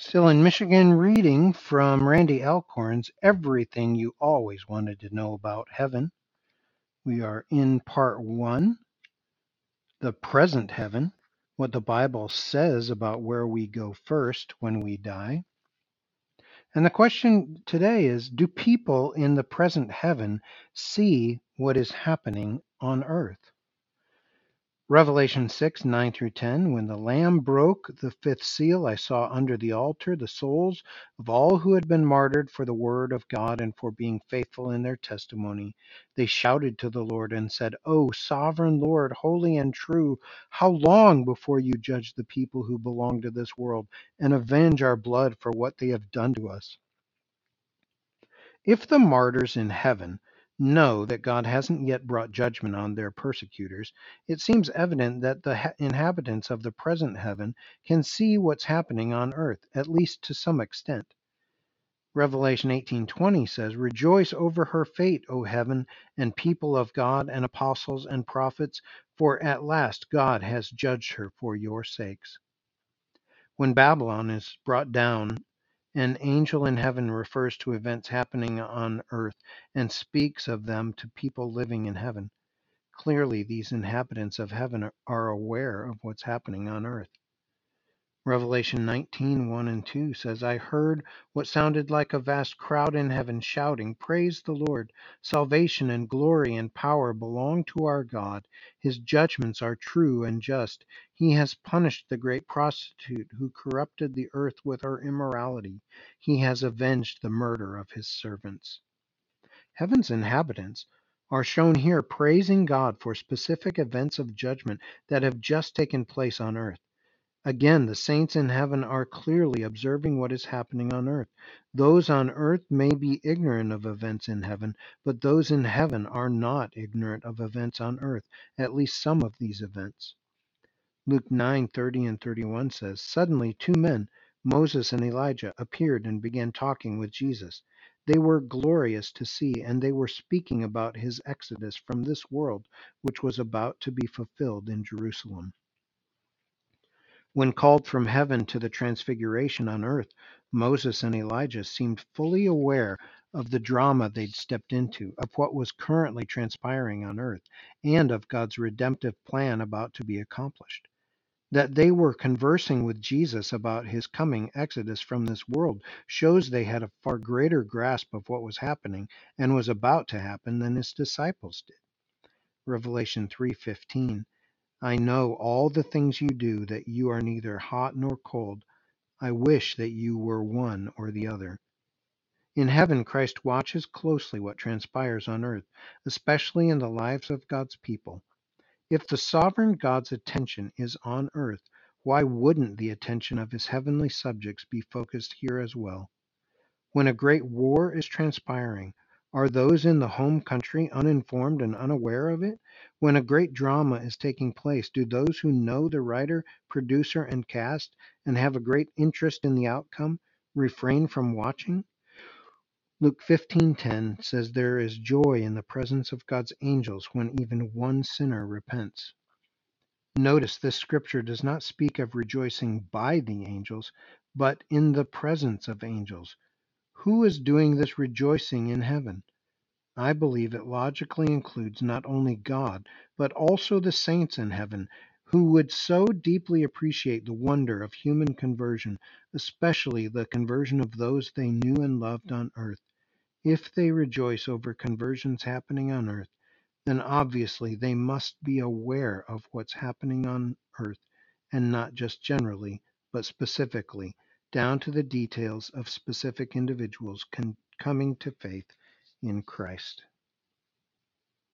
Still in Michigan, reading from Randy Alcorn's Everything You Always Wanted to Know About Heaven. We are in part one, the present heaven, what the Bible says about where we go first when we die. And the question today is Do people in the present heaven see what is happening on earth? Revelation 6, 9 through 10. When the Lamb broke the fifth seal, I saw under the altar the souls of all who had been martyred for the word of God and for being faithful in their testimony. They shouted to the Lord and said, O sovereign Lord, holy and true, how long before you judge the people who belong to this world and avenge our blood for what they have done to us? If the martyrs in heaven know that God hasn't yet brought judgment on their persecutors, it seems evident that the ha- inhabitants of the present heaven can see what's happening on earth, at least to some extent. Revelation 18:20 says, "Rejoice over her fate, O heaven, and people of God and apostles and prophets, for at last God has judged her for your sakes." When Babylon is brought down an angel in heaven refers to events happening on earth and speaks of them to people living in heaven. Clearly, these inhabitants of heaven are aware of what's happening on earth. Revelation 19, 1 and 2 says, I heard what sounded like a vast crowd in heaven shouting, Praise the Lord! Salvation and glory and power belong to our God. His judgments are true and just. He has punished the great prostitute who corrupted the earth with her immorality. He has avenged the murder of his servants. Heaven's inhabitants are shown here praising God for specific events of judgment that have just taken place on earth. Again, the saints in heaven are clearly observing what is happening on earth. Those on earth may be ignorant of events in heaven, but those in heaven are not ignorant of events on earth, at least some of these events. Luke 9:30 and 31 says, Suddenly two men, Moses and Elijah, appeared and began talking with Jesus. They were glorious to see, and they were speaking about his exodus from this world, which was about to be fulfilled in Jerusalem. When called from heaven to the transfiguration on earth, Moses and Elijah seemed fully aware of the drama they'd stepped into, of what was currently transpiring on earth, and of God's redemptive plan about to be accomplished. That they were conversing with Jesus about his coming exodus from this world shows they had a far greater grasp of what was happening and was about to happen than his disciples did. Revelation 3:15 I know all the things you do, that you are neither hot nor cold. I wish that you were one or the other. In heaven, Christ watches closely what transpires on earth, especially in the lives of God's people. If the sovereign God's attention is on earth, why wouldn't the attention of his heavenly subjects be focused here as well? When a great war is transpiring, are those in the home country uninformed and unaware of it? When a great drama is taking place, do those who know the writer, producer, and cast and have a great interest in the outcome refrain from watching? Luke 15:10 says there is joy in the presence of God's angels when even one sinner repents. Notice this scripture does not speak of rejoicing by the angels, but in the presence of angels. Who is doing this rejoicing in heaven? I believe it logically includes not only God, but also the saints in heaven who would so deeply appreciate the wonder of human conversion, especially the conversion of those they knew and loved on earth. If they rejoice over conversions happening on earth, then obviously they must be aware of what's happening on earth, and not just generally, but specifically, down to the details of specific individuals coming to faith in Christ.